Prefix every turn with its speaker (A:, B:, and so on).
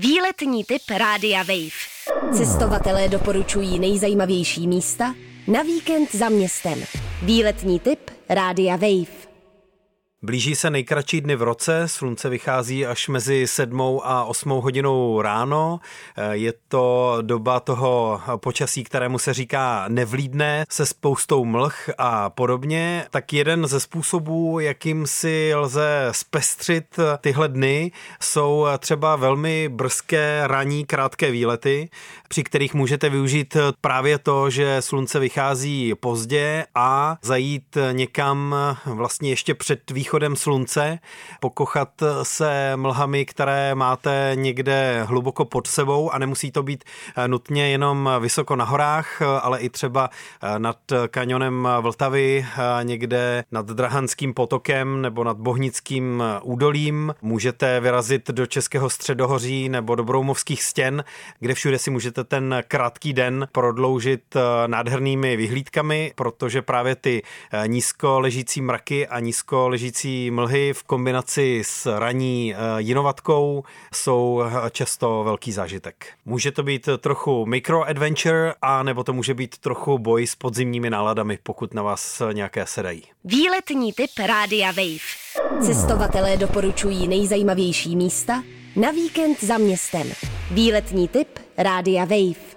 A: Výletní typ Rádia Wave.
B: Cestovatelé doporučují nejzajímavější místa na víkend za městem. Výletní typ Rádia Wave.
C: Blíží se nejkratší dny v roce, slunce vychází až mezi sedmou a osmou hodinou ráno. Je to doba toho počasí, kterému se říká nevlídné, se spoustou mlh a podobně. Tak jeden ze způsobů, jakým si lze zpestřit tyhle dny, jsou třeba velmi brzké ranní krátké výlety, při kterých můžete využít právě to, že slunce vychází pozdě a zajít někam vlastně ještě před východem východem slunce, pokochat se mlhami, které máte někde hluboko pod sebou a nemusí to být eh, nutně jenom vysoko na horách, ale i třeba eh, nad kanionem Vltavy, eh, někde nad Drahanským potokem nebo nad Bohnickým údolím. Můžete vyrazit do Českého středohoří nebo do Broumovských stěn, kde všude si můžete ten krátký den prodloužit nádhernými vyhlídkami, protože právě ty nízko ležící mraky a nízko ležící blížící mlhy v kombinaci s raní eh, jinovatkou jsou eh, často velký zážitek. Může to být trochu micro-adventure a nebo to může být trochu boj s podzimními náladami, pokud na vás nějaké sedají.
A: Výletní typ Rádia Wave.
B: Cestovatelé doporučují nejzajímavější místa na víkend za městem. Výletní typ Rádia Wave.